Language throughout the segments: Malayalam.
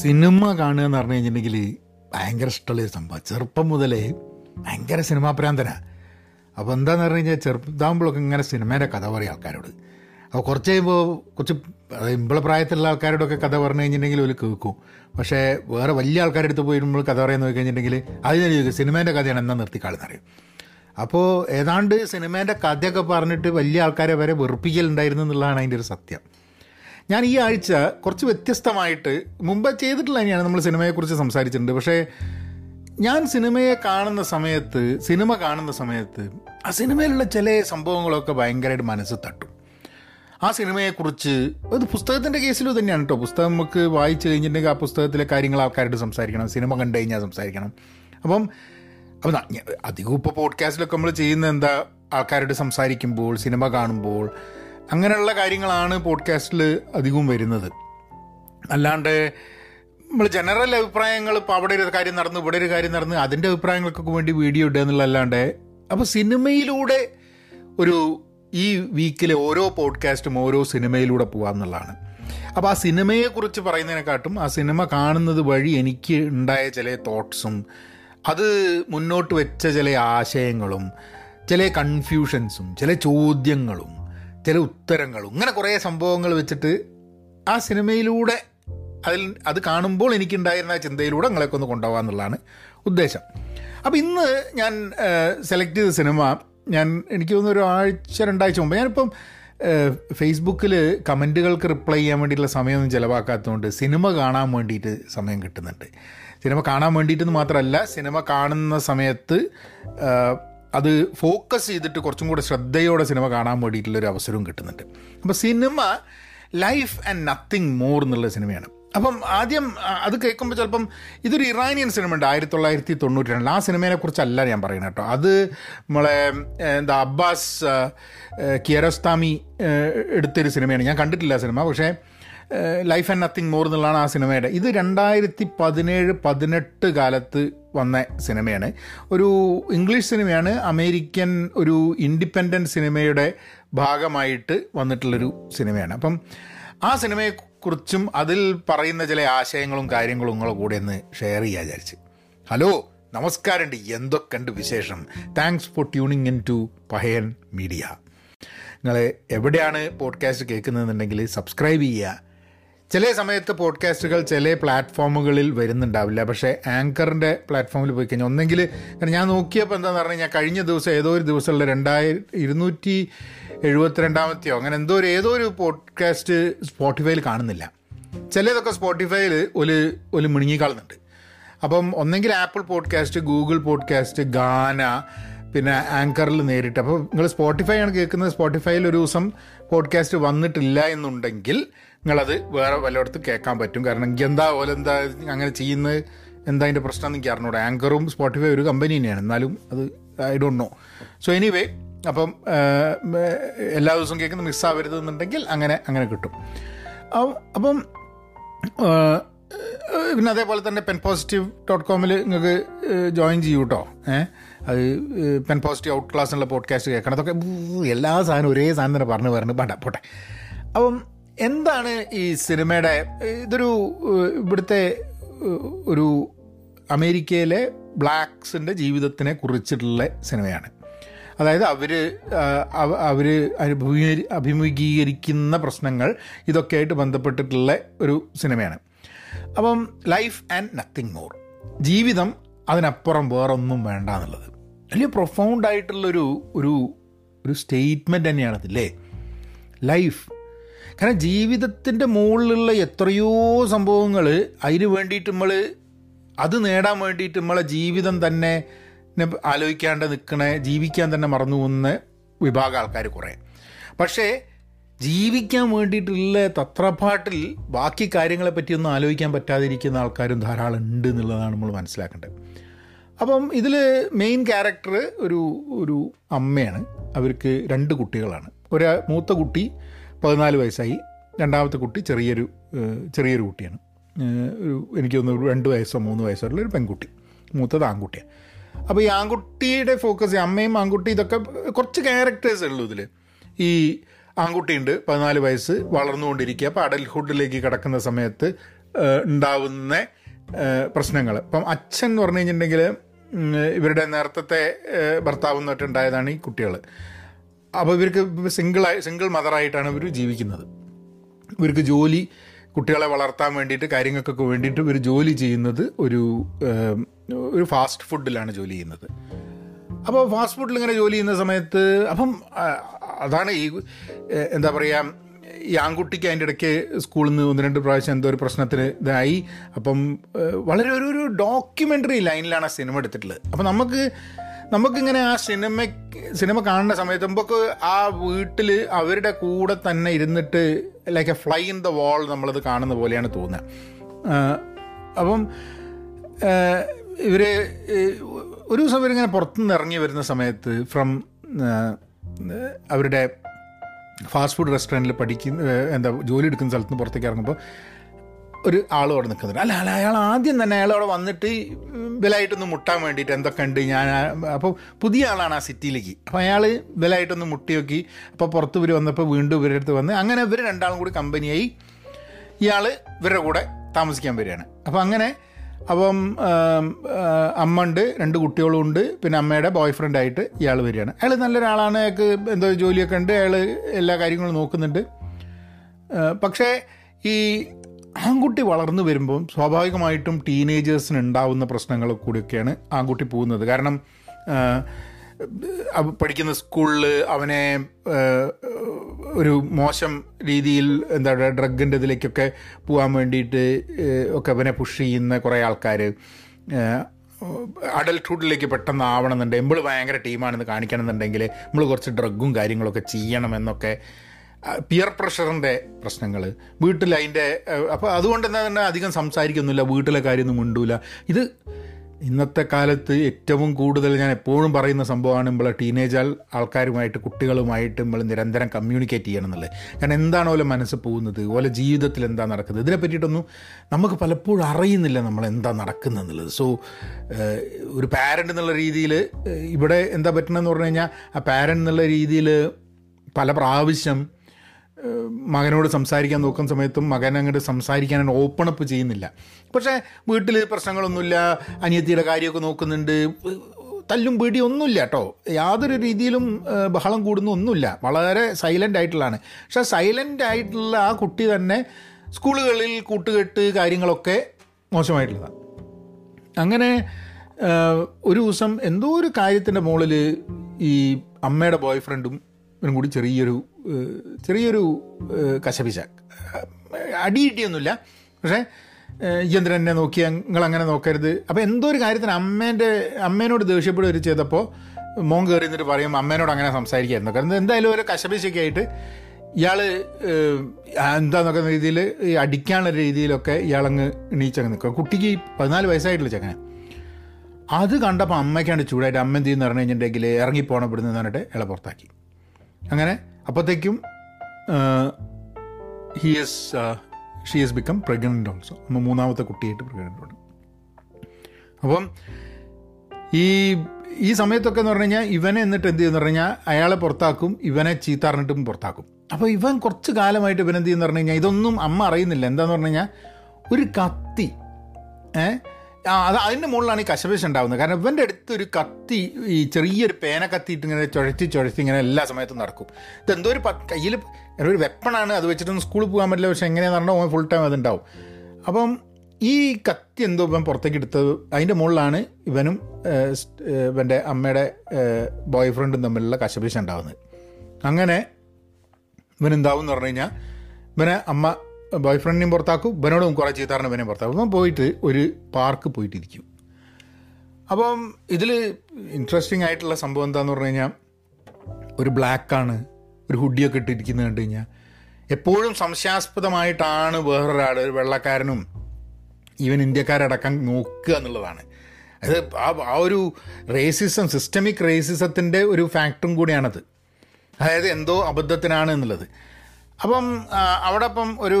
സിനിമ കാണുക എന്ന് പറഞ്ഞു കഴിഞ്ഞിട്ടുണ്ടെങ്കിൽ ഭയങ്കര ഇഷ്ടമുള്ള സംഭവം. ചെറുപ്പം മുതലേ ഭയങ്കര സിനിമാ പ്രാന്തന. അപ്പോൾ എന്താന്ന് പറഞ്ഞു കഴിഞ്ഞാൽ ചെറുപ്പത്താകുമ്പോഴൊക്കെ ഇങ്ങനെ സിനിമേന്റെ കഥ പറയും ആൾക്കാരോട്. അപ്പോൾ കുറച്ച് കഴിയുമ്പോൾ കുറച്ച് ഇമ്പള പ്രായത്തിലുള്ള ആൾക്കാരോടൊക്കെ കഥ പറഞ്ഞു കഴിഞ്ഞിട്ടുണ്ടെങ്കിൽ ഒരു കേൾക്കും. പക്ഷേ വേറെ വലിയ ആൾക്കാരുടെ അടുത്ത് പോയി പോയിരുമ്പോൾ കഥ പറയാൻ നോക്കി കഴിഞ്ഞിട്ടുണ്ടെങ്കിൽ അതിന് ചോദിക്കും സിനിമേന്റെ കഥയാണ് എന്നാ നിർത്തിക്കാളെന്നറിയും അപ്പോൾ ഏതാണ്ട് സിനിമേന്റെ കഥയൊക്കെ പറഞ്ഞിട്ട് വലിയ ആൾക്കാരെ വരെ വെറുപ്പിക്കലുണ്ടായിരുന്നു എന്നുള്ളതാണ് അതിന്റെ ഒരു സത്യം. ഞാൻ ഈ ആഴ്ച കുറച്ച് വ്യത്യസ്തമായിട്ട് മുമ്പ് ചെയ്തിട്ടുള്ള തന്നെയാണ് നമ്മൾ സിനിമയെക്കുറിച്ച് സംസാരിച്ചിട്ടുണ്ട്. പക്ഷേ ഞാൻ സിനിമയെ കാണുന്ന സമയത്ത് സിനിമ കാണുന്ന സമയത്ത് ആ സിനിമയിലുള്ള ചില സംഭവങ്ങളൊക്കെ ഭയങ്കരമായിട്ട് മനസ്സ് തട്ടും. ആ സിനിമയെക്കുറിച്ച് അത് പുസ്തകത്തിന്റെ കേസിലും തന്നെയാണ് കേട്ടോ. പുസ്തകം നമുക്ക് വായിച്ചു കഴിഞ്ഞിട്ടുണ്ടെങ്കിൽ ആ പുസ്തകത്തിലെ കാര്യങ്ങൾ ആൾക്കാരോട് സംസാരിക്കണം. സിനിമ കണ്ടു കഴിഞ്ഞാൽ സംസാരിക്കണം. അപ്പം അപ്പം അധികം ഇപ്പോൾ പോഡ്കാസ്റ്റിലൊക്കെ നമ്മൾ ചെയ്യുന്ന എന്താ? ആൾക്കാരോട് സംസാരിക്കുമ്പോൾ സിനിമ കാണുമ്പോൾ അങ്ങനെയുള്ള കാര്യങ്ങളാണ് പോഡ്കാസ്റ്റിൽ അധികവും വരുന്നത്. അല്ലാണ്ട് നമ്മൾ ജനറൽ അഭിപ്രായങ്ങൾ ഇപ്പോൾ അവിടെ ഒരു കാര്യം നടന്നു ഇവിടെ ഒരു കാര്യം നടന്നു അതിന്റെ അഭിപ്രായങ്ങൾക്കൊക്കെ വേണ്ടി വീഡിയോ ഇടുക എന്നുള്ളതല്ലാണ്ട് അപ്പോൾ സിനിമയിലൂടെ ഒരു ഈ വീക്കിലെ ഓരോ പോഡ്കാസ്റ്റും ഓരോ സിനിമയിലൂടെ പോകാമെന്നുള്ളതാണ് അപ്പോൾ ആ സിനിമയെക്കുറിച്ച് പറയുന്നതിനെക്കാട്ടും ആ സിനിമ കാണുന്നത് വഴി എനിക്ക് ഉണ്ടായ ചില തോട്ട്സും അത് മുന്നോട്ട് വെച്ച ചില ആശയങ്ങളും ചില കൺഫ്യൂഷൻസും ചില ചോദ്യങ്ങളും ചില ഉത്തരങ്ങളും. ഇങ്ങനെ കുറേ സംഭവങ്ങൾ വെച്ചിട്ട് ആ സിനിമയിലൂടെ അതിൽ അത് കാണുമ്പോൾ എനിക്കുണ്ടായിരുന്ന ചിന്തയിലൂടെ നിങ്ങളെയൊക്കെ ഒന്ന് കൊണ്ടുപോകാമെന്നുള്ളതാണ് ഉദ്ദേശം. അപ്പോൾ ഇന്ന് ഞാൻ സെലക്ട് ചെയ്ത സിനിമ ഞാൻ എനിക്ക് തോന്നുന്നു ഒരു ആഴ്ച രണ്ടാഴ്ച മുമ്പ് ഞാനിപ്പം ഫേസ്ബുക്കിൽ കമന്റുകൾക്ക് റിപ്ലൈ ചെയ്യാൻ വേണ്ടിയിട്ടുള്ള സമയമൊന്നും ചിലവാക്കാത്തതുകൊണ്ട് സിനിമ കാണാൻ വേണ്ടിയിട്ട് സമയം കിട്ടുന്നുണ്ട്. സിനിമ കാണാൻ വേണ്ടിയിട്ടെന്ന് മാത്രമല്ല സിനിമ കാണുന്ന സമയത്ത് അത് ഫോക്കസ് ചെയ്തിട്ട് കുറച്ചും കൂടെ ശ്രദ്ധയോടെ സിനിമ കാണാൻ വേണ്ടിയിട്ടുള്ളൊരു അവസരവും കിട്ടുന്നുണ്ട്. അപ്പോൾ cinema life and nothing more എന്നുള്ള സിനിമയാണ്. അപ്പം ആദ്യം അത് കേൾക്കുമ്പോൾ ചിലപ്പം ഇതൊരു ഇറാനിയൻ സിനിമ ഉണ്ട് ആയിരത്തി തൊള്ളായിരത്തി തൊണ്ണൂറ്റി രണ്ടിൽ ആ സിനിമയെ കുറിച്ചല്ല ഞാൻ പറയുന്നത് കേട്ടോ. അത് നമ്മളെ എന്താ അബ്ബാസ് കിയറോസ്താമി എടുത്തൊരു സിനിമയാണ്. ഞാൻ കണ്ടിട്ടില്ല സിനിമ പക്ഷേ ലൈഫ് ആൻഡ് നത്തിങ് മോർ എന്നുള്ളതാണ് ആ സിനിമയുടെ. ഇത് രണ്ടായിരത്തി പതിനേഴ് പതിനെട്ട് കാലത്ത് വന്ന സിനിമയാണ്. ഒരു ഇംഗ്ലീഷ് സിനിമയാണ്. അമേരിക്കൻ ഒരു ഇൻഡിപെൻഡന്റ് സിനിമയുടെ ഭാഗമായിട്ട് വന്നിട്ടുള്ളൊരു സിനിമയാണ്. അപ്പം ആ സിനിമയെക്കുറിച്ചും അതിൽ പറയുന്ന ചില ആശയങ്ങളും കാര്യങ്ങളും നിങ്ങളെ കൂടെ ഒന്ന് ഷെയർ ചെയ്യാൻ വിചാരിച്ച്. ഹലോ നമസ്കാരമുണ്ട് എന്തൊക്കെയുണ്ട് വിശേഷം? Thanks for tuning in to Pahayan media നിങ്ങൾ എവിടെയാണ് പോഡ്കാസ്റ്റ് കേൾക്കുന്നതെന്നുണ്ടെങ്കിൽ സബ്സ്ക്രൈബ് ചെയ്യുക. ചില സമയത്ത് പോഡ്കാസ്റ്റുകൾ ചില പ്ലാറ്റ്ഫോമുകളിൽ വരുന്നുണ്ടാവില്ല. പക്ഷേ ആങ്കറിന്റെ പ്ലാറ്റ്ഫോമിൽ പോയി കഴിഞ്ഞാൽ ഒന്നെങ്കിൽ കാരണം ഞാൻ നോക്കിയപ്പോൾ എന്താണെന്ന് പറഞ്ഞു കഴിഞ്ഞാൽ കഴിഞ്ഞ ദിവസം ഏതോ ഒരു ദിവസമുള്ള രണ്ടായിരം ഇരുന്നൂറ്റി എഴുപത്തിരണ്ടാമത്തെയോ അങ്ങനെ എന്തോ ഒരു ഏതോ ഒരു പോഡ്കാസ്റ്റ് സ്പോട്ടിഫൈയിൽ കാണുന്നില്ല. ചിലതൊക്കെ സ്പോട്ടിഫൈയിൽ ഒരു ഒരു മിണുങ്ങിക്കാളുന്നുണ്ട് അപ്പം ഒന്നെങ്കിൽ ആപ്പിൾ പോഡ്കാസ്റ്റ് ഗൂഗിൾ പോഡ്കാസ്റ്റ് ഗാന പിന്നെ ആങ്കറിൽ നേരിട്ട്. അപ്പോൾ നിങ്ങൾ സ്പോട്ടിഫൈ ആണ് കേൾക്കുന്നത്. സ്പോട്ടിഫൈയിൽ ഒരു ദിവസം പോഡ്കാസ്റ്റ് വന്നിട്ടില്ല എന്നുണ്ടെങ്കിൽ നിങ്ങളത് വേറെ വല്ലയിടത്തും കേൾക്കാൻ പറ്റും. കാരണം എന്താ പോലെ എന്താ അങ്ങനെ ചെയ്യുന്നത്? എന്താ അതിന്റെ പ്രശ്നം എന്ന് എനിക്ക് അറിഞ്ഞൂടെ. ആങ്കറും സ്പോട്ടിഫൈ ഒരു കമ്പനി തന്നെയാണ്. എന്നാലും അത് I don't know so anyway അപ്പം എല്ലാ ദിവസവും കേൾക്കുന്ന മിസ്സാവരുത് എന്നുണ്ടെങ്കിൽ അങ്ങനെ അങ്ങനെ കിട്ടും. അപ്പം പിന്നെ അതേപോലെ തന്നെ പെൻ പോസിറ്റീവ് ഡോട്ട് കോമിൽ നിങ്ങൾക്ക് ജോയിൻ ചെയ്യൂ കേട്ടോ ഏഹ് അത് പെൻ പോസിറ്റീവ് ഔട്ട് ക്ലാസ് എന്നുള്ള പോഡ്കാസ്റ്റ് കേൾക്കണം. അതൊക്കെ എല്ലാ സാധനവും ഒരേ സാധനം തന്നെ പറഞ്ഞു പറഞ്ഞു. വേണ്ട പോട്ടെ. അപ്പം എന്താണ് ഈ സിനിമയുടെ ഇതൊരു ഇവിടുത്തെ ഒരു അമേരിക്കയിലെ ബ്ലാക്സിന്റെ ജീവിതത്തിനെ കുറിച്ചിട്ടുള്ള സിനിമയാണ്. അതായത് അവർ അവർ അനുഭവീ അഭിമുഖീകരിക്കുന്ന പ്രശ്നങ്ങൾ ഇതൊക്കെയായിട്ട് ബന്ധപ്പെട്ടിട്ടുള്ള ഒരു സിനിമയാണ്. അപ്പം ലൈഫ് ആൻഡ് നത്തിങ് മോർ. ജീവിതം അതിനപ്പുറം വേറൊന്നും വേണ്ട എന്നുള്ളത്. വലിയ പ്രൊഫൗണ്ടായിട്ടുള്ളൊരു ഒരു ഒരു സ്റ്റേറ്റ്മെന്റ് തന്നെയാണ് അതില്ലേ ലൈഫ് കാരണം ജീവിതത്തിന്റെ മുകളിലുള്ള എത്രയോ സംഭവങ്ങൾ അതിന് വേണ്ടിയിട്ട് നമ്മൾ അത് നേടാൻ വേണ്ടിയിട്ട് നമ്മളെ ജീവിതം തന്നെ ആലോചിക്കാണ്ട് നിൽക്കണ ജീവിക്കാൻ തന്നെ മറന്നു പോകുന്ന വിഭാഗം ആൾക്കാർ കുറേ. പക്ഷേ ജീവിക്കാൻ വേണ്ടിയിട്ടുള്ള തത്രപ്പാട്ടിൽ ബാക്കി കാര്യങ്ങളെ പറ്റിയൊന്നും ആലോചിക്കാൻ പറ്റാതിരിക്കുന്ന ആൾക്കാരും ധാരാളം ഉണ്ട് എന്നുള്ളതാണ് നമ്മൾ മനസ്സിലാക്കേണ്ടത്. അപ്പം ഇതിൽ മെയിൻ ക്യാരക്ടർ ഒരു ഒരു അമ്മയാണ്. അവർക്ക് രണ്ട് കുട്ടികളാണ്. ഒരു മൂത്ത കുട്ടി പതിനാല് വയസ്സായി. രണ്ടാമത്തെ കുട്ടി ചെറിയൊരു ചെറിയൊരു കുട്ടിയാണ്. ഒരു എനിക്ക് തോന്നുന്നു രണ്ട് വയസ്സോ മൂന്ന് വയസ്സോ ഉള്ള ഒരു പെൺകുട്ടി മൂത്തത് ആൺകുട്ടിയാണ്. അപ്പോൾ ഈ ആൺകുട്ടിയുടെ ഫോക്കസ് അമ്മയും ആൺകുട്ടി ഇതൊക്കെ കുറച്ച് ക്യാരക്ടേഴ്സ് ഉള്ളൂ ഇതിൽ ഈ ആൺകുട്ടിയുണ്ട് പതിനാല് വയസ്സ് വളർന്നുകൊണ്ടിരിക്കുക. അപ്പോൾ അഡൽഹുഡിലേക്ക് കടക്കുന്ന സമയത്ത് ഉണ്ടാവുന്ന പ്രശ്നങ്ങൾ അപ്പം അച്ഛൻ എന്ന് പറഞ്ഞു കഴിഞ്ഞിട്ടുണ്ടെങ്കിൽ ഇവരുടെ നേരത്തെ ഭർത്താവ് എന്നിട്ടുണ്ടായതാണ് ഈ കുട്ടികൾ അപ്പോൾ ഇവർക്ക് സിംഗിളായി സിംഗിൾ മദറായിട്ടാണ് ഇവർ ജീവിക്കുന്നത്. ഇവർക്ക് ജോലി കുട്ടികളെ വളർത്താൻ വേണ്ടിയിട്ട് കാര്യങ്ങൾക്കൊക്കെ വേണ്ടിയിട്ട് ഇവർ ജോലി ചെയ്യുന്നത് ഒരു ഒരു ഫാസ്റ്റ് ഫുഡിലാണ് ജോലി ചെയ്യുന്നത്. അപ്പോൾ ഫാസ്റ്റ് ഫുഡിൽ ഇങ്ങനെ ജോലി ചെയ്യുന്ന സമയത്ത് അപ്പം അതാണ് ഈ എന്താ പറയുക ഈ ആൺകുട്ടിക്ക് അതിന്റെ ഇടയ്ക്ക് സ്കൂളിൽ നിന്ന് ഒന്ന് രണ്ട് പ്രാവശ്യം എന്തോ ഒരു പ്രശ്നത്തിന് ഇതായി. അപ്പം വളരെ ഒരു ഒരു ഡോക്യുമെന്ററി ലൈനിലാണ് ആ സിനിമ എടുത്തിട്ടുള്ളത്. അപ്പം നമുക്ക് നമുക്കിങ്ങനെ ആ സിനിമ സിനിമ കാണുന്ന സമയത്ത് നമുക്ക് ആ വീട്ടിൽ അവരുടെ കൂടെ തന്നെ ഇരുന്നിട്ട് like a fly in the wall നമ്മളത് കാണുന്ന പോലെയാണ് തോന്നുക. അപ്പം ഇവർ ഒരു ദിവസം ഇവരിങ്ങനെ പുറത്തുനിന്ന് ഇറങ്ങി വരുന്ന സമയത്ത് ഫ്രം അവരുടെ ഫാസ്റ്റ് ഫുഡ് റെസ്റ്റോറന്റിൽ പഠിക്കുന്ന എന്താ ജോലി എടുക്കുന്ന സ്ഥലത്ത് നിന്ന് പുറത്തേക്ക് ഇറങ്ങുമ്പോൾ ഒരു ആൾ അവിടെ നിൽക്കുന്നുണ്ട്. അല്ല അല്ല അയാൾ ആദ്യം തന്നെ അയാൾ അവിടെ വന്നിട്ട് ബലായിട്ടൊന്ന് മുട്ടാൻ വേണ്ടിയിട്ട് എന്തൊക്കെ ഉണ്ട് ഞാൻ അപ്പോൾ പുതിയ ആളാണ് ആ സിറ്റിയിലേക്ക്. അപ്പോൾ അയാൾ ബലായിട്ടൊന്ന് മുട്ടി നോക്കി അപ്പോൾ പുറത്ത് ഇവർ വന്നപ്പോൾ വീണ്ടും ഇവരുടെ അടുത്ത് വന്ന് അങ്ങനെ ഇവർ രണ്ടാളും കൂടി കമ്പനിയായി ഇയാൾ ഇവരുടെ കൂടെ താമസിക്കാൻ വരികയാണ്. അപ്പോൾ അങ്ങനെ അപ്പം അമ്മ ഉണ്ട് രണ്ട് കുട്ടികളും ഉണ്ട് പിന്നെ അമ്മയുടെ ബോയ് ഫ്രണ്ടായിട്ട് ഇയാൾ വരികയാണ്. അയാൾ നല്ലൊരാളാണ് അയാൾക്ക് എന്തോ ജോലിയൊക്കെ ഉണ്ട് അയാൾ എല്ലാ കാര്യങ്ങളും നോക്കുന്നുണ്ട്. പക്ഷേ ഈ ആൺകുട്ടി വളർന്നു വരുമ്പം സ്വാഭാവികമായിട്ടും ടീനേജേഴ്സിന് ഉണ്ടാവുന്ന പ്രശ്നങ്ങൾ കൂടിയൊക്കെയാണ് ആൺകുട്ടി പോകുന്നത്. കാരണം പഠിക്കുന്ന സ്കൂളിൽ അവനെ ഒരു മോശം രീതിയിൽ എന്താ പറയുക ഡ്രഗിന്റെ ഇതിലേക്കൊക്കെ പോകാൻ വേണ്ടിയിട്ട് ഒക്കെ അവനെ പുഷ് ചെയ്യുന്ന കുറേ ആൾക്കാർ അഡൽട്ട്ഹുഡിലേക്ക് പെട്ടെന്ന് ആവണമെന്നുണ്ട് നമ്മൾ ഭയങ്കര ടീമാണെന്ന് കാണിക്കണമെന്നുണ്ടെങ്കിൽ നമ്മൾ കുറച്ച് ഡ്രഗും കാര്യങ്ങളൊക്കെ ചെയ്യണമെന്നൊക്കെ പിയർ പ്രഷറിന്റെ പ്രശ്നങ്ങൾ വീട്ടിൽ അതിന്റെ അപ്പോൾ അതുകൊണ്ട് തന്നെ അധികം സംസാരിക്കുന്നില്ല വീട്ടിലെ കാര്യമൊന്നും മിണ്ടൂല. ഇത് ഇന്നത്തെ കാലത്ത് ഏറ്റവും കൂടുതൽ ഞാൻ എപ്പോഴും പറയുന്ന സംഭവമാണ് നമ്മൾ ടീനേജ് ആൾക്കാരുമായിട്ട് കുട്ടികളുമായിട്ട് നമ്മൾ നിരന്തരം കമ്മ്യൂണിക്കേറ്റ് ചെയ്യണം എന്നുള്ളത്. കാരണം എന്താണ് ഓലെ മനസ്സ് പോകുന്നത്? ഓലെ ജീവിതത്തിൽ എന്താ നടക്കുന്നത്? ഇതിനെ പറ്റിയിട്ടൊന്നും നമുക്ക് പലപ്പോഴും അറിയുന്നില്ല നമ്മൾ എന്താ നടക്കുന്നത് എന്നുള്ളത്. സോ ഒരു പാരന്റ് എന്നുള്ള രീതിയിൽ ഇവിടെ എന്താ പറ്റണമെന്ന് പറഞ്ഞു കഴിഞ്ഞാൽ ആ പാരന്റ് എന്നുള്ള രീതിയിൽ പല പ്രാവശ്യം മകനോട് സംസാരിക്കാൻ നോക്കുന്ന സമയത്തും മകൻ അങ്ങോട്ട് സംസാരിക്കാൻ ഓപ്പൺ അപ്പ് ചെയ്യുന്നില്ല. പക്ഷേ വീട്ടിൽ പ്രശ്നങ്ങളൊന്നുമില്ല അനിയത്തിയുടെ കാര്യമൊക്കെ നോക്കുന്നുണ്ട് തല്ലും പീടി ഒന്നുമില്ല കേട്ടോ. യാതൊരു രീതിയിലും ബഹളം കൂടുന്ന ഒന്നുമില്ല. വളരെ സൈലന്റ് ആയിട്ടുള്ളതാണ്. പക്ഷെ സൈലന്റ് ആയിട്ടുള്ള ആ കുട്ടി തന്നെ സ്കൂളുകളിൽ കൂട്ടുകെട്ട് കാര്യങ്ങളൊക്കെ മോശമായിട്ടുള്ളതാണ് അങ്ങനെ ഒരു ദിവസം എന്തോ ഒരു കാര്യത്തിന്റെ മുകളിൽ ഈ അമ്മയുടെ ബോയ് ഫ്രണ്ടും ഇവനും കൂടി ചെറിയൊരു ചെറിയൊരു കശപിശ. അടിയിട്ടിയൊന്നുമില്ല പക്ഷേ ചന്ദ്രൻ എന്നെ നോക്കി നിങ്ങൾ അങ്ങനെ നോക്കരുത്. അപ്പോൾ എന്തോ ഒരു കാര്യത്തിന് അമ്മേന്റെ അമ്മേനോട് ദേഷ്യപ്പെടുക ചെയ്തപ്പോൾ മോൻ കയറി എന്നിട്ട് പറയും അമ്മേനോട് അങ്ങനെ സംസാരിക്കായിരുന്നു. കാരണം എന്തായാലും ഒരു കശപിശയൊക്കെ ആയിട്ട് ഇയാൾ എന്താന്നൊക്കെ രീതിയിൽ അടിക്കാനുള്ള രീതിയിലൊക്കെ ഇയാളങ്ങ് എണീച്ചങ്ങ് നിൽക്കുക. കുട്ടിക്ക് പതിനാല് വയസ്സായിട്ടുള്ള ചങ്ങനെ അത് കണ്ടപ്പോൾ അമ്മയ്ക്കാണ് ചൂടായിട്ട് അമ്മ എന്ത് ചെയ്യുന്ന പറഞ്ഞു കഴിഞ്ഞിട്ടുണ്ടെങ്കിൽ പറഞ്ഞിട്ട് ഇള പുറത്താക്കി. അങ്ങനെ അപ്പോഴത്തേക്കും he's she's become pregnant also നമ്മൾ മൂന്നാമത്തെ കുട്ടിയായിട്ട് പ്രഗ്നന്റ് അപ്പം ഈ ഈ സമയത്തൊക്കെ എന്ന് പറഞ്ഞു കഴിഞ്ഞാൽ ഇവനെ എന്നിട്ട് എന്ത് ചെയ്യുന്ന പറഞ്ഞു കഴിഞ്ഞാൽ അയാളെ പുറത്താക്കും ഇവനെ ചീത്താറിഞ്ഞിട്ടും പുറത്താക്കും. അപ്പോൾ ഇവൻ കുറച്ച് കാലമായിട്ട് ഇവൻ എന്ത് ചെയ്യുന്ന പറഞ്ഞു കഴിഞ്ഞാൽ ഇതൊന്നും അമ്മ അറിയുന്നില്ല. എന്താന്ന് പറഞ്ഞു കഴിഞ്ഞാൽ ഒരു കത്തി ഏഹ് അത് അതിന്റെ മുകളിലാണ് ഈ കശപശ ഉണ്ടാകുന്നത് കാരണം ഇവന്റെ അടുത്ത് ഒരു കത്തി ഈ ചെറിയൊരു പേന കത്തിയിട്ട് ഇങ്ങനെ ചുഴറ്റി ചുഴറ്റി ഇങ്ങനെ എല്ലാ സമയത്തും നടക്കും. ഇതെന്തോ ഒരു കയ്യിൽ ഒരു വെപ്പണാണ് അത് വെച്ചിട്ടൊന്നും സ്കൂളിൽ പോകാൻ പറ്റില്ല. പക്ഷേ എങ്ങനെയാണെന്ന് പറഞ്ഞാൽ ഫുൾ ടൈം അതുണ്ടാവും. അപ്പം ഈ കത്തി എന്തോ ഇവൻ പുറത്തേക്ക് എടുത്തത് അതിന്റെ മുകളിലാണ് ഇവനും ഇവന്റെ അമ്മയുടെ ബോയ് ഫ്രണ്ടും തമ്മിലുള്ള കശപശ ഉണ്ടാകുന്നത് അങ്ങനെ ഇവനെന്താവും എന്ന് പറഞ്ഞു കഴിഞ്ഞാൽ ഇവനെ അമ്മ ബോയ് ഫ്രണ്ടിനെയും പുറത്താക്കും ഇവനോടും കുറേ ചീത്താറിന് ഇവനെയും പുറത്താക്കും. അപ്പം പോയിട്ട് ഒരു പാർക്ക് പോയിട്ടിരിക്കും. അപ്പം ഇതിൽ ഇൻട്രസ്റ്റിംഗ് ആയിട്ടുള്ള സംഭവം എന്താന്ന് പറഞ്ഞു കഴിഞ്ഞാൽ ഒരു ബ്ലാക്കാണ് ഒരു ഹുഡിയൊക്കെ ഇട്ടിരിക്കുന്നത് കണ്ടു കഴിഞ്ഞാൽ എപ്പോഴും സംശയാസ്പദമായിട്ടാണ് വേറൊരാൾ ഒരു വെള്ളക്കാരനും ഈവൻ ഇന്ത്യക്കാരടക്കം നോക്കുക എന്നുള്ളതാണ്. അത് ആ ഒരു റേസിസം സിസ്റ്റമിക് റേസിസത്തിന്റെ ഒരു ഫാക്ടറും കൂടിയാണത്. അതായത് എന്തോ അബദ്ധത്തിനാണ് എന്നുള്ളത്. അപ്പം അവിടെ അപ്പം ഒരു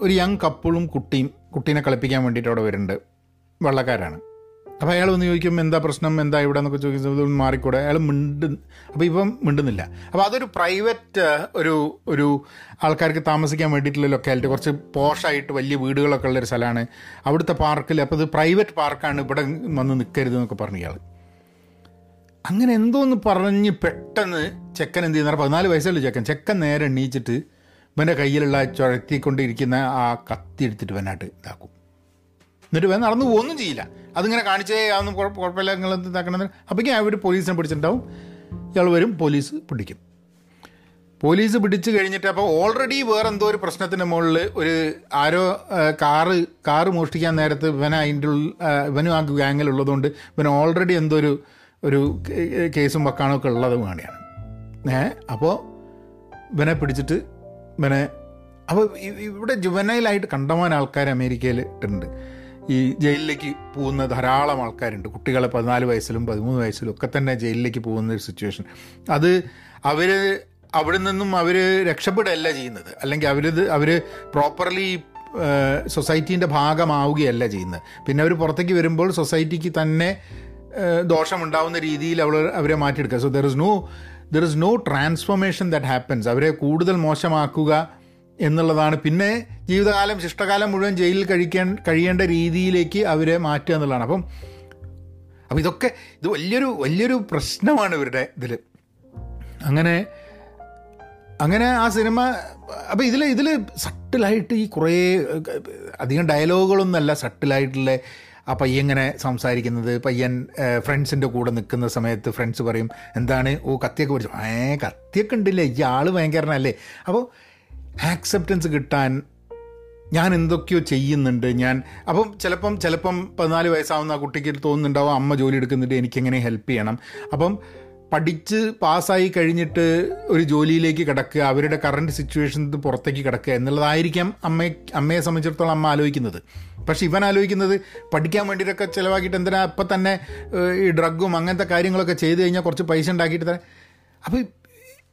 ഒരു യങ് കപ്പിളും കുട്ടിയും കുട്ടീനെ കളിപ്പിക്കാൻ വേണ്ടിയിട്ട് അവിടെ വരുന്നുണ്ട്. വെള്ളക്കാരാണ്. അപ്പോൾ അയാൾ വന്ന് ചോദിക്കും എന്താ പ്രശ്നം? എന്താ ഇവിടെ? എന്നൊക്കെ ചോദിക്കുന്നത് മാറിക്കൂടെ? അയാൾ മിണ്ട് അപ്പോൾ ഇപ്പം മിണ്ടുന്നില്ല. അപ്പോൾ അതൊരു പ്രൈവറ്റ് ഒരു ഒരു ആൾക്കാർക്ക് താമസിക്കാൻ വേണ്ടിയിട്ടുള്ള ലൊക്കാലിറ്റി കുറച്ച് പോഷായിട്ട് വലിയ വീടുകളൊക്കെ ഉള്ളൊരു സ്ഥലമാണ്. അവിടുത്തെ പാർക്കിൽ അപ്പോൾ ഇത് പ്രൈവറ്റ് പാർക്കാണ് ഇവിടെ വന്ന് നിൽക്കരുത് എന്നൊക്കെ പറഞ്ഞു ഇയാൾ അങ്ങനെ എന്തോന്ന് പറഞ്ഞ് പെട്ടെന്ന് ചെക്കൻ എന്ത് ചെയ്യുന്ന? പതിനാല് വയസ്സുള്ള ചെക്കൻ? ചെക്കൻ നേരെ എണ്ണീച്ചിട്ട് ഇവന്റെ കയ്യിലുള്ള ചുഴത്തിക്കൊണ്ടിരിക്കുന്ന ആ കത്തി എടുത്തിട്ട് വന്നാട്ട് ഇതാക്കും. എന്നിട്ട് ഇവൻ നടന്നു ഒന്നും ചെയ്യില്ല. അതിങ്ങനെ കാണിച്ചേ അതൊന്നും കുഴപ്പ- കുഴപ്പമില്ല നിങ്ങൾ എന്ത് ഇതാക്കണമെന്ന്. അപ്പോഴേക്കും അവർ പോലീസിനെ പിടിച്ചിട്ടുണ്ടാവും. ഇയാൾ വരും പോലീസ് പിടിക്കും. പോലീസ് പിടിച്ചു കഴിഞ്ഞിട്ട് അപ്പോൾ ഓൾറെഡി വേറെ എന്തോ ഒരു പ്രശ്നത്തിന്റെ മുകളിൽ ഒരു ആരോ കാറ് കാറ് മോഷ്ടിക്കാൻ നേരത്ത് ഇവൻ അതിന്റെ ഇവനും ആ ഗ്യാങ്ങിലുള്ളതുകൊണ്ട് ഇവൻ ഓൾറെഡി എന്തോ ഒരു ഒരു കേസും വക്കാണൊക്കെ ഉള്ളത് വേണിയാണ്. ഏ അപ്പോൾ ഇവനെ പിടിച്ചിട്ട് ഇവനെ അപ്പോൾ ഇവിടെ ജുവനയിലായിട്ട് കണ്ടമാൻ ആൾക്കാർ അമേരിക്കയിൽ ഉണ്ട് ഈ ജയിലിലേക്ക് പോകുന്ന ധാരാളം ആൾക്കാരുണ്ട്. കുട്ടികളെ പതിനാല് വയസ്സിലും പതിമൂന്ന് വയസ്സിലും ഒക്കെ തന്നെ ജയിലിലേക്ക് പോകുന്ന ഒരു സിറ്റുവേഷൻ. അത് അവർ അവിടെ നിന്നും അവർ രക്ഷപ്പെടുകയല്ല ചെയ്യുന്നത്. അല്ലെങ്കിൽ അവരിത് അവർ പ്രോപ്പർലി സൊസൈറ്റീന്റെ ഭാഗമാവുകയല്ല ചെയ്യുന്നത്. പിന്നെ അവർ പുറത്തേക്ക് വരുമ്പോൾ സൊസൈറ്റിക്ക് തന്നെ ദോഷമുണ്ടാവുന്ന രീതിയിൽ അവൾ അവരെ മാറ്റിയെടുക്കുക. So there is no there is no transformation that happens അവരെ കൂടുതൽ മോശമാക്കുക എന്നുള്ളതാണ്. പിന്നെ ജീവിതകാലം ശിഷ്ടകാലം മുഴുവൻ ജയിലിൽ കഴിക്കാൻ കഴിയേണ്ട രീതിയിലേക്ക് അവരെ മാറ്റുക എന്നുള്ളതാണ്. അപ്പം അപ്പം ഇതൊക്കെ ഇത് വലിയൊരു വലിയൊരു പ്രശ്നമാണ് ഇവരുടെ ഇതിൽ അങ്ങനെ അങ്ങനെ ആ സിനിമ അപ്പോൾ ഇതിൽ ഇതിൽ സട്ടിലായിട്ട് ഈ കുറേ അധികം ഡയലോഗുകളൊന്നുമല്ല സട്ടിലായിട്ടുള്ള ആ പയ്യൻ ഇങ്ങനെ സംസാരിക്കുന്നത് പയ്യൻ ഫ്രണ്ട്സിന്റെ കൂടെ നിൽക്കുന്ന സമയത്ത് ഫ്രണ്ട്സ് പറയും എന്താണ്? ഓ കത്തിയൊക്കെ പിടിച്ചു? ഏ കത്തിയൊക്കെ ഉണ്ടല്ലേ ഈ ആൾ ഭയങ്കരനല്ലേ. അപ്പോൾ ആക്സെപ്റ്റൻസ് കിട്ടാൻ ഞാൻ എന്തൊക്കെയോ ചെയ്യുന്നുണ്ട് ഞാൻ അപ്പം ചിലപ്പം ചിലപ്പം പതിനാല് വയസ്സാവുന്ന ആ കുട്ടിക്ക് തോന്നുന്നുണ്ടാവും അമ്മ ജോലി എടുക്കുന്നുണ്ട് എനിക്കെങ്ങനെ ഹെൽപ്പ് ചെയ്യണം. അപ്പം പഠിച്ച് പാസ്സായി കഴിഞ്ഞിട്ട് ഒരു ജോലിയിലേക്ക് കിടക്കുക അവരുടെ കറണ്ട് സിറ്റുവേഷനിൽ പുറത്തേക്ക് കിടക്കുക എന്നുള്ളതായിരിക്കാം അമ്മയെ അമ്മയെ സംബന്ധിച്ചിടത്തോളം അമ്മ ആലോചിക്കുന്നത്. പക്ഷെ ഇവൻ ആലോചിക്കുന്നത് പഠിക്കാൻ വേണ്ടിയിട്ടൊക്കെ ചിലവാക്കിയിട്ട് എന്തിനാ ഇപ്പം തന്നെ ഈ ഡ്രഗും അങ്ങനത്തെ കാര്യങ്ങളൊക്കെ ചെയ്ത് കഴിഞ്ഞാൽ കുറച്ച് പൈസ ഉണ്ടാക്കിയിട്ട് തന്നെ അപ്പോൾ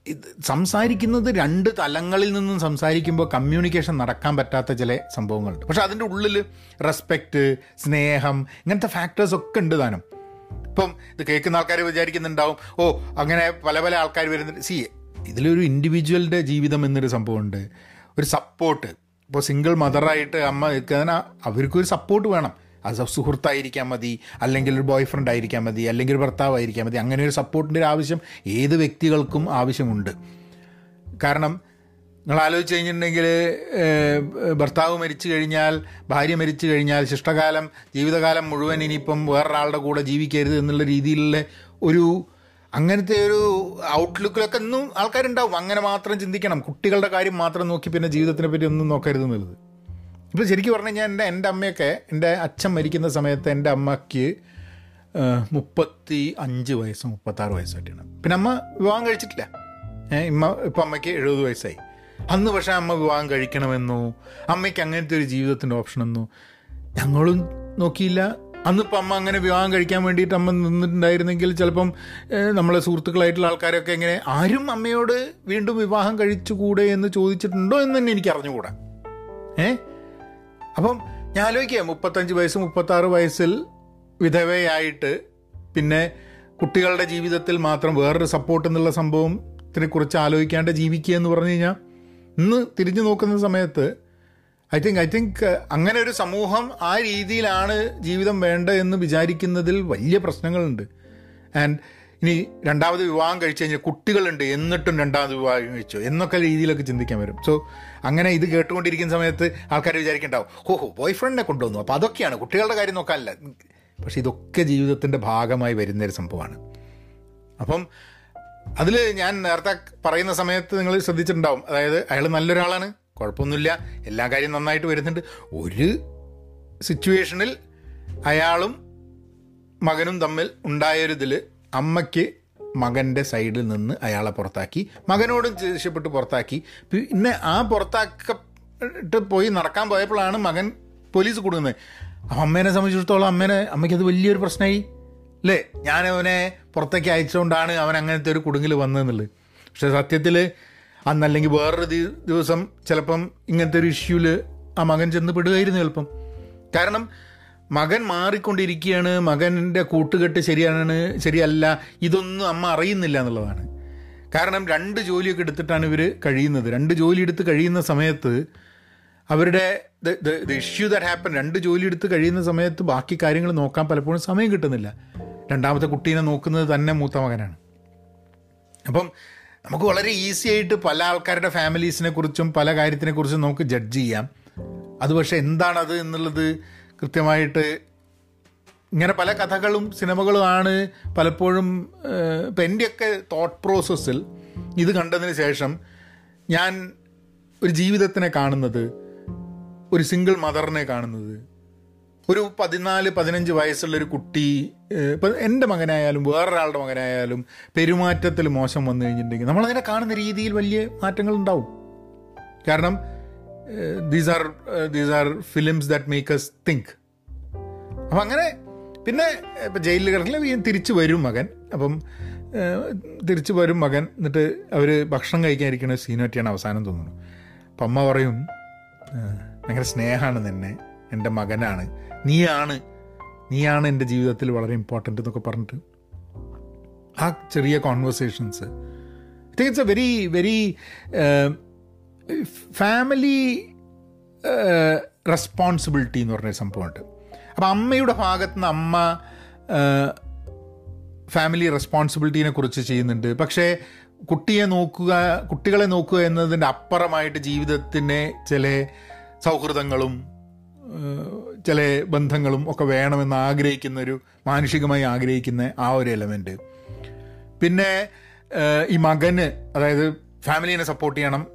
ഇത് സംസാരിക്കുന്നത് രണ്ട് തലങ്ങളിൽ നിന്നും സംസാരിക്കുമ്പോൾ കമ്മ്യൂണിക്കേഷൻ നടക്കാൻ പറ്റാത്ത ചില സംഭവങ്ങളുണ്ട്. പക്ഷെ അതിന്റെ ഉള്ളിൽ റെസ്പെക്റ്റ് സ്നേഹം ഇങ്ങനത്തെ ഫാക്ടേഴ്സ് ഒക്കെ ഉണ്ട് താനും. ഇപ്പം ഇത് കേൾക്കുന്ന ആൾക്കാർ വിചാരിക്കുന്നുണ്ടാവും ഓ അങ്ങനെ പല പല ആൾക്കാർ വരുന്നുണ്ട്. സി ഇതിലൊരു ഇൻഡിവിജ്വലിന്റെ ജീവിതം എന്നൊരു സംഭവമുണ്ട്. ഒരു സപ്പോർട്ട് ഇപ്പോൾ സിംഗിൾ മദറായിട്ട് അമ്മ നിൽക്കുന്ന അവർക്കൊരു സപ്പോർട്ട് വേണം. അത് സുഹൃത്തായിരിക്കാൻ മതി അല്ലെങ്കിൽ ഒരു ബോയ് ഫ്രണ്ട് ആയിരിക്കാൻ മതി അല്ലെങ്കിൽ ഒരു ഭർത്താവായിരിക്കാൻ മതി. അങ്ങനെ ഒരു സപ്പോർട്ടിന്റെ ഒരു ആവശ്യം ഏത് വ്യക്തികൾക്കും ആവശ്യമുണ്ട്. കാരണം നിങ്ങൾ ആലോചിച്ച് കഴിഞ്ഞിട്ടുണ്ടെങ്കിൽ ഭർത്താവ് മരിച്ചു കഴിഞ്ഞാൽ ഭാര്യ മരിച്ചു കഴിഞ്ഞാൽ ശിഷ്ടകാലം ജീവിതകാലം മുഴുവൻ ഇനിയിപ്പം വേറൊരാളുടെ കൂടെ ജീവിക്കരുത് എന്നുള്ള രീതിയിലുള്ള ഒരു അങ്ങനത്തെ ഒരു ഔട്ട്ലുക്കിലൊക്കെ ഒന്നും ആൾക്കാരുണ്ടാവും. അങ്ങനെ മാത്രം ചിന്തിക്കണം. കുട്ടികളുടെ കാര്യം മാത്രം നോക്കി പിന്നെ ജീവിതത്തിനെ പറ്റി ഒന്നും നോക്കരുത് എന്നുള്ളത്. ഇപ്പോൾ ശരിക്കും പറഞ്ഞു കഴിഞ്ഞാൽ എന്റെ എന്റെ അമ്മയൊക്കെ എന്റെ അച്ഛൻ മരിക്കുന്ന സമയത്ത് എന്റെ അമ്മയ്ക്ക് മുപ്പത്തി അഞ്ച് വയസ്സും മുപ്പത്താറ് വയസ്സായിട്ടാണ് പിന്നെ അമ്മ വിവാഹം കഴിച്ചിട്ടില്ല. ഇമ്മ ഇപ്പം അമ്മയ്ക്ക് എഴുപത് വയസ്സായി. അന്ന് പക്ഷേ അമ്മ വിവാഹം കഴിക്കണമെന്നോ അമ്മയ്ക്ക് അങ്ങനത്തെ ഒരു ജീവിതത്തിന്റെ ഓപ്ഷനെന്നോ ഞങ്ങളും നോക്കിയില്ല. അന്നിപ്പോൾ അമ്മ അങ്ങനെ വിവാഹം കഴിക്കാൻ വേണ്ടിയിട്ട് അമ്മ നിന്നിട്ടുണ്ടായിരുന്നെങ്കിൽ ചിലപ്പം നമ്മളെ സുഹൃത്തുക്കളായിട്ടുള്ള ആൾക്കാരൊക്കെ എങ്ങനെ ആരും അമ്മയോട് വീണ്ടും വിവാഹം കഴിച്ചുകൂടെ എന്ന് ചോദിച്ചിട്ടുണ്ടോ എന്ന് തന്നെ എനിക്ക് അറിഞ്ഞുകൂടാ. ഏ? അപ്പം ഞാൻ ആലോചിക്കുക മുപ്പത്തഞ്ച് വയസ്സ് മുപ്പത്താറ് വയസ്സിൽ വിധവയായിട്ട് പിന്നെ കുട്ടികളുടെ ജീവിതത്തിൽ മാത്രം വേറൊരു സപ്പോർട്ട് എന്നുള്ള സംഭവത്തിനെ കുറിച്ച് ആലോചിക്കാണ്ട് ജീവിക്കുക എന്ന് പറഞ്ഞു കഴിഞ്ഞാൽ ഇന്ന് തിരിഞ്ഞു നോക്കുന്ന സമയത്ത് ഐ തിങ്ക് ഐ തിങ്ക് അങ്ങനെ ഒരു സമൂഹം ആ രീതിയിലാണ് ജീവിതം വേണ്ട എന്ന് വിചാരിക്കുന്നതിൽ വലിയ പ്രശ്നങ്ങളുണ്ട്. ആൻഡ് ഇനി രണ്ടാമത് വിവാഹം കഴിച്ചു കഴിഞ്ഞാൽ കുട്ടികളുണ്ട് എന്നിട്ടും രണ്ടാമത് വിവാഹം കഴിച്ചു എന്നൊക്കെ രീതിയിലൊക്കെ ചിന്തിക്കാൻ വരും. സോ അങ്ങനെ ഇത് കേട്ടുകൊണ്ടിരിക്കുന്ന സമയത്ത് ആൾക്കാർ വിചാരിക്കണ്ടാവും ഓഹോ ബോയ് ഫ്രണ്ടിനെ കൊണ്ടുവന്നു. അപ്പോൾ അതൊക്കെയാണ് കുട്ടികളുടെ കാര്യം നോക്കാനല്ല. പക്ഷെ ഇതൊക്കെ ജീവിതത്തിന്റെ ഭാഗമായി വരുന്നൊരു സംഭവമാണ്. അപ്പം അതിൽ ഞാൻ നേരത്തെ പറയുന്ന സമയത്ത് നിങ്ങൾ ശ്രദ്ധിച്ചിട്ടുണ്ടാവും. അതായത് അയാൾ നല്ലൊരാളാണ് കുഴപ്പമൊന്നുമില്ല. എല്ലാ കാര്യം നന്നായിട്ട് വരുന്നുണ്ട്. ഒരു സിറ്റുവേഷനിൽ അയാളും മകനും തമ്മിൽ ഉണ്ടായൊരിതിൽ അമ്മയ്ക്ക് മകന്റെ സൈഡിൽ നിന്ന് അയാളെ പുറത്താക്കി മകനോടും ദേഷ്യപ്പെട്ട് പുറത്താക്കി. പിന്നെ ആ പുറത്താക്കപ്പെട്ട് പോയി നടക്കാൻ പോയപ്പോഴാണ് മകൻ പോലീസ് കൊടുക്കുന്നത് അപ്പം അമ്മേനെ സംബന്ധിച്ചിടത്തോളം അമ്മേനെ അത് വലിയൊരു പ്രശ്നമായി. അല്ലേ? ഞാൻ അവനെ പുറത്തേക്ക് അയച്ചുകൊണ്ടാണ് അവൻ അങ്ങനത്തെ ഒരു കുടുങ്ങിൽ വന്നതെന്നുള്ളത്. പക്ഷേ സത്യത്തിൽ അന്നല്ലെങ്കിൽ വേറൊരു ദിവസം ചിലപ്പം ഇങ്ങനത്തെ ഒരു ഇഷ്യൂൽ ആ മകൻ ചെന്ന് പെടുകയായിരുന്നു ചിലപ്പം. കാരണം മകൻ മാറിക്കൊണ്ടിരിക്കുകയാണ് മകന്റെ കൂട്ടുകെട്ട് ശരിയാണ് ശരിയല്ല ഇതൊന്നും അമ്മ അറിയുന്നില്ല എന്നുള്ളതാണ്. കാരണം രണ്ട് ജോലിയൊക്കെ എടുത്തിട്ടാണ് ഇവർ കഴിയുന്നത്. രണ്ട് ജോലി എടുത്ത് കഴിയുന്ന സമയത്ത് അവരുടെ ദ ഇഷ്യൂ ദാറ്റ് ഹാപ്പൻ രണ്ട് ജോലി എടുത്ത് കഴിയുന്ന സമയത്ത് ബാക്കി കാര്യങ്ങൾ നോക്കാൻ പലപ്പോഴും സമയം കിട്ടുന്നില്ല. രണ്ടാമത്തെ കുട്ടീനെ നോക്കുന്നത് തന്നെ മൂത്ത മകനാണ്. അപ്പം നമുക്ക് വളരെ ഈസി ആയിട്ട് പല ആൾക്കാരുടെ ഫാമിലീസിനെ കുറിച്ചും പല കാര്യത്തിനെ കുറിച്ചും നമുക്ക് ജഡ്ജ് ചെയ്യാം. അത് പക്ഷേ എന്താണത് എന്നുള്ളത് കൃത്യമായിട്ട് ഇങ്ങനെ പല കഥകളും സിനിമകളുമാണ് പലപ്പോഴും ഇപ്പം എന്റെയൊക്കെ തോട്ട് പ്രോസസ്സിൽ ഇത് കണ്ടതിന് ശേഷം ഞാൻ ഒരു ജീവിതത്തിനെ കാണുന്നത് ഒരു സിംഗിൾ മദറിനെ കാണുന്നത് ഒരു പതിനാല് പതിനഞ്ച് വയസ്സുള്ള ഒരു കുട്ടി ഇപ്പം എന്റെ മകനായാലും വേറൊരാളുടെ മകനായാലും പെരുമാറ്റത്തിൽ മോശം വന്നു കഴിഞ്ഞിട്ടുണ്ടെങ്കിൽ നമ്മളതിനെ കാണുന്ന രീതിയിൽ വലിയ മാറ്റങ്ങൾ ഉണ്ടാവും കാരണം these are these are films that make us think അപ്പം അങ്ങനെ പിന്നെ ഇപ്പം ജയിലിൽ കിടക്കില്ല തിരിച്ചു വരും മകൻ. അപ്പം തിരിച്ചു വരും മകൻ എന്നിട്ട് അവർ ഭക്ഷണം കഴിക്കാനിരിക്കുന്ന സീൻ പറ്റിയാണ് അവസാനം തോന്നുന്നു അപ്പം അമ്മ പറയും ഭയങ്കര സ്നേഹമാണ് നിന്നെ. എന്റെ മകനാണ്. നീയാണ് നീയാണ് എന്റെ ജീവിതത്തിൽ വളരെ ഇമ്പോർട്ടന്റ് എന്നൊക്കെ പറഞ്ഞിട്ട് ആ ചെറിയ conversations I think it's a very very family responsibility എന്ന് പറഞ്ഞൊരു സംഭവമുണ്ട്. അപ്പം അമ്മയുടെ ഭാഗത്ത് നിന്ന് അമ്മ ഫാമിലി റെസ്പോൺസിബിലിറ്റീനെ കുറിച്ച് ചെയ്യുന്നുണ്ട്. പക്ഷേ കുട്ടിയെ നോക്കുക കുട്ടികളെ നോക്കുക എന്നതിന്റെ അപ്പുറമായിട്ട് ജീവിതത്തിന്റെ ചില സൗഹൃദങ്ങളും ചില ബന്ധങ്ങളും ഒക്കെ വേണമെന്ന് ആഗ്രഹിക്കുന്ന ഒരു മാനുഷികമായി ആഗ്രഹിക്കുന്ന ആ ഒരു എലമെന്റ് പിന്നെ ഈ മകന് അതായത് ഫാമിലീനെ സപ്പോർട്ട് ചെയ്യണം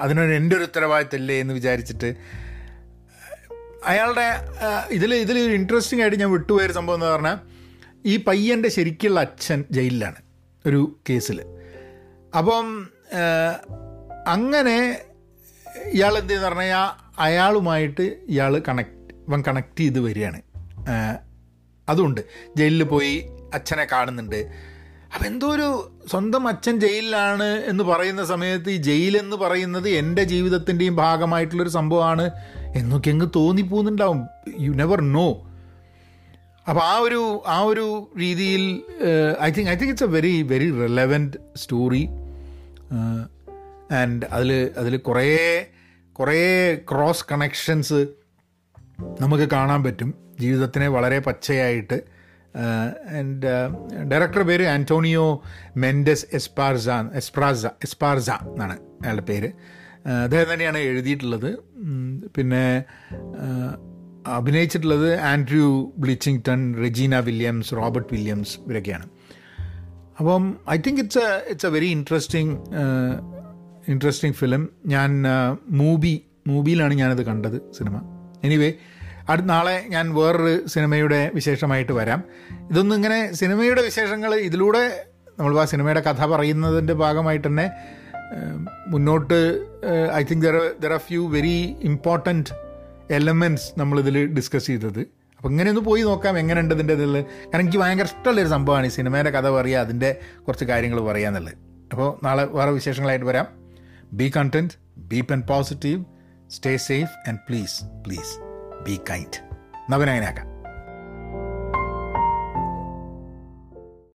അതിനൊരു എന്റെ ഒരു ഉത്തരവാദിത്തമില്ലേ എന്ന് വിചാരിച്ചിട്ട് അയാളുടെ ഇതിൽ ഇതിൽ ഒരു ഇൻട്രസ്റ്റിംഗ് ആയിട്ട് ഞാൻ വിട്ടുപോയൊരു സംഭവം എന്ന് പറഞ്ഞാൽ ഈ പയ്യന്റെ ശരിക്കുള്ള അച്ഛൻ ജയിലിലാണ് ഒരു കേസിൽ അപ്പം അങ്ങനെ ഇയാൾ എന്ത് ചെയ്യുന്ന പറഞ്ഞു കഴിഞ്ഞാൽ അയാളുമായിട്ട് ഇയാൾ കണക്ട് ഇവൻ കണക്ട് ചെയ്ത് വരികയാണ്. അതുകൊണ്ട് ജയിലിൽ പോയി അച്ഛനെ കാണുന്നുണ്ട്. അപ്പം എന്തോ ഒരു സ്വന്തം അച്ഛൻ ജയിലിലാണ് എന്ന് പറയുന്ന സമയത്ത് ഈ ജയിലെന്ന് പറയുന്നത് എന്റെ ജീവിതത്തിന്റെയും ഭാഗമായിട്ടുള്ളൊരു സംഭവമാണ് എന്നൊക്കെ അങ്ങ് തോന്നിപ്പോകുന്നുണ്ടാവും. യു നെവർ നോ അപ്പോൾ ആ ഒരു ആ ഒരു രീതിയിൽ I think I think it's a very very relevant story and അതിൽ അതിൽ കുറേ കുറേ ക്രോസ് കണക്ഷൻസ് നമുക്ക് കാണാൻ പറ്റും. ജീവിതത്തിനെ വളരെ പച്ചയായിട്ട്. ആൻഡ് ഡയറക്ടർ പേര് Antonio Mendes Esparza Esprasa Esparza എന്നാണ് അയാളുടെ പേര്. അദ്ദേഹം തന്നെയാണ് എഴുതിയിട്ടുള്ളത്. പിന്നെ അഭിനയിച്ചിട്ടുള്ളത് Andrew Bleechington Regina Williams Robert Williams ഇവരൊക്കെയാണ്. അപ്പം I think it's a it's a very interesting interesting film ഞാൻ മൂബി മൂബിയിലാണ് ഞാനത് കണ്ടത് സിനിമ എനിവേ അടുത്ത നാളെ ഞാൻ വേറൊരു സിനിമയുടെ വിശേഷമായിട്ട് വരാം. ഇതൊന്നും ഇങ്ങനെ സിനിമയുടെ വിശേഷങ്ങൾ ഇതിലൂടെ നമ്മൾ ആ സിനിമയുടെ കഥ പറയുന്നതിന്റെ ഭാഗമായിട്ട് തന്നെ മുന്നോട്ട് I think there there are few very important elements നമ്മളിതിൽ ഡിസ്കസ് ചെയ്തത്. അപ്പോൾ ഇങ്ങനെ ഒന്ന് പോയി നോക്കാം എങ്ങനെയുണ്ട് ഇതിന്റെ ഇതിൽ. കാരണം എനിക്ക് ഭയങ്കര ഇഷ്ടമുള്ളൊരു സംഭവമാണ് ഈ സിനിമയുടെ കഥ പറയുക അതിന്റെ കുറച്ച് കാര്യങ്ങൾ പറയുക എന്നുള്ളത്. അപ്പോൾ നാളെ വേറെ വിശേഷങ്ങളായിട്ട് വരാം. be content be pen positive stay safe and please please be kind നവനങ്ങനെയാക്കാം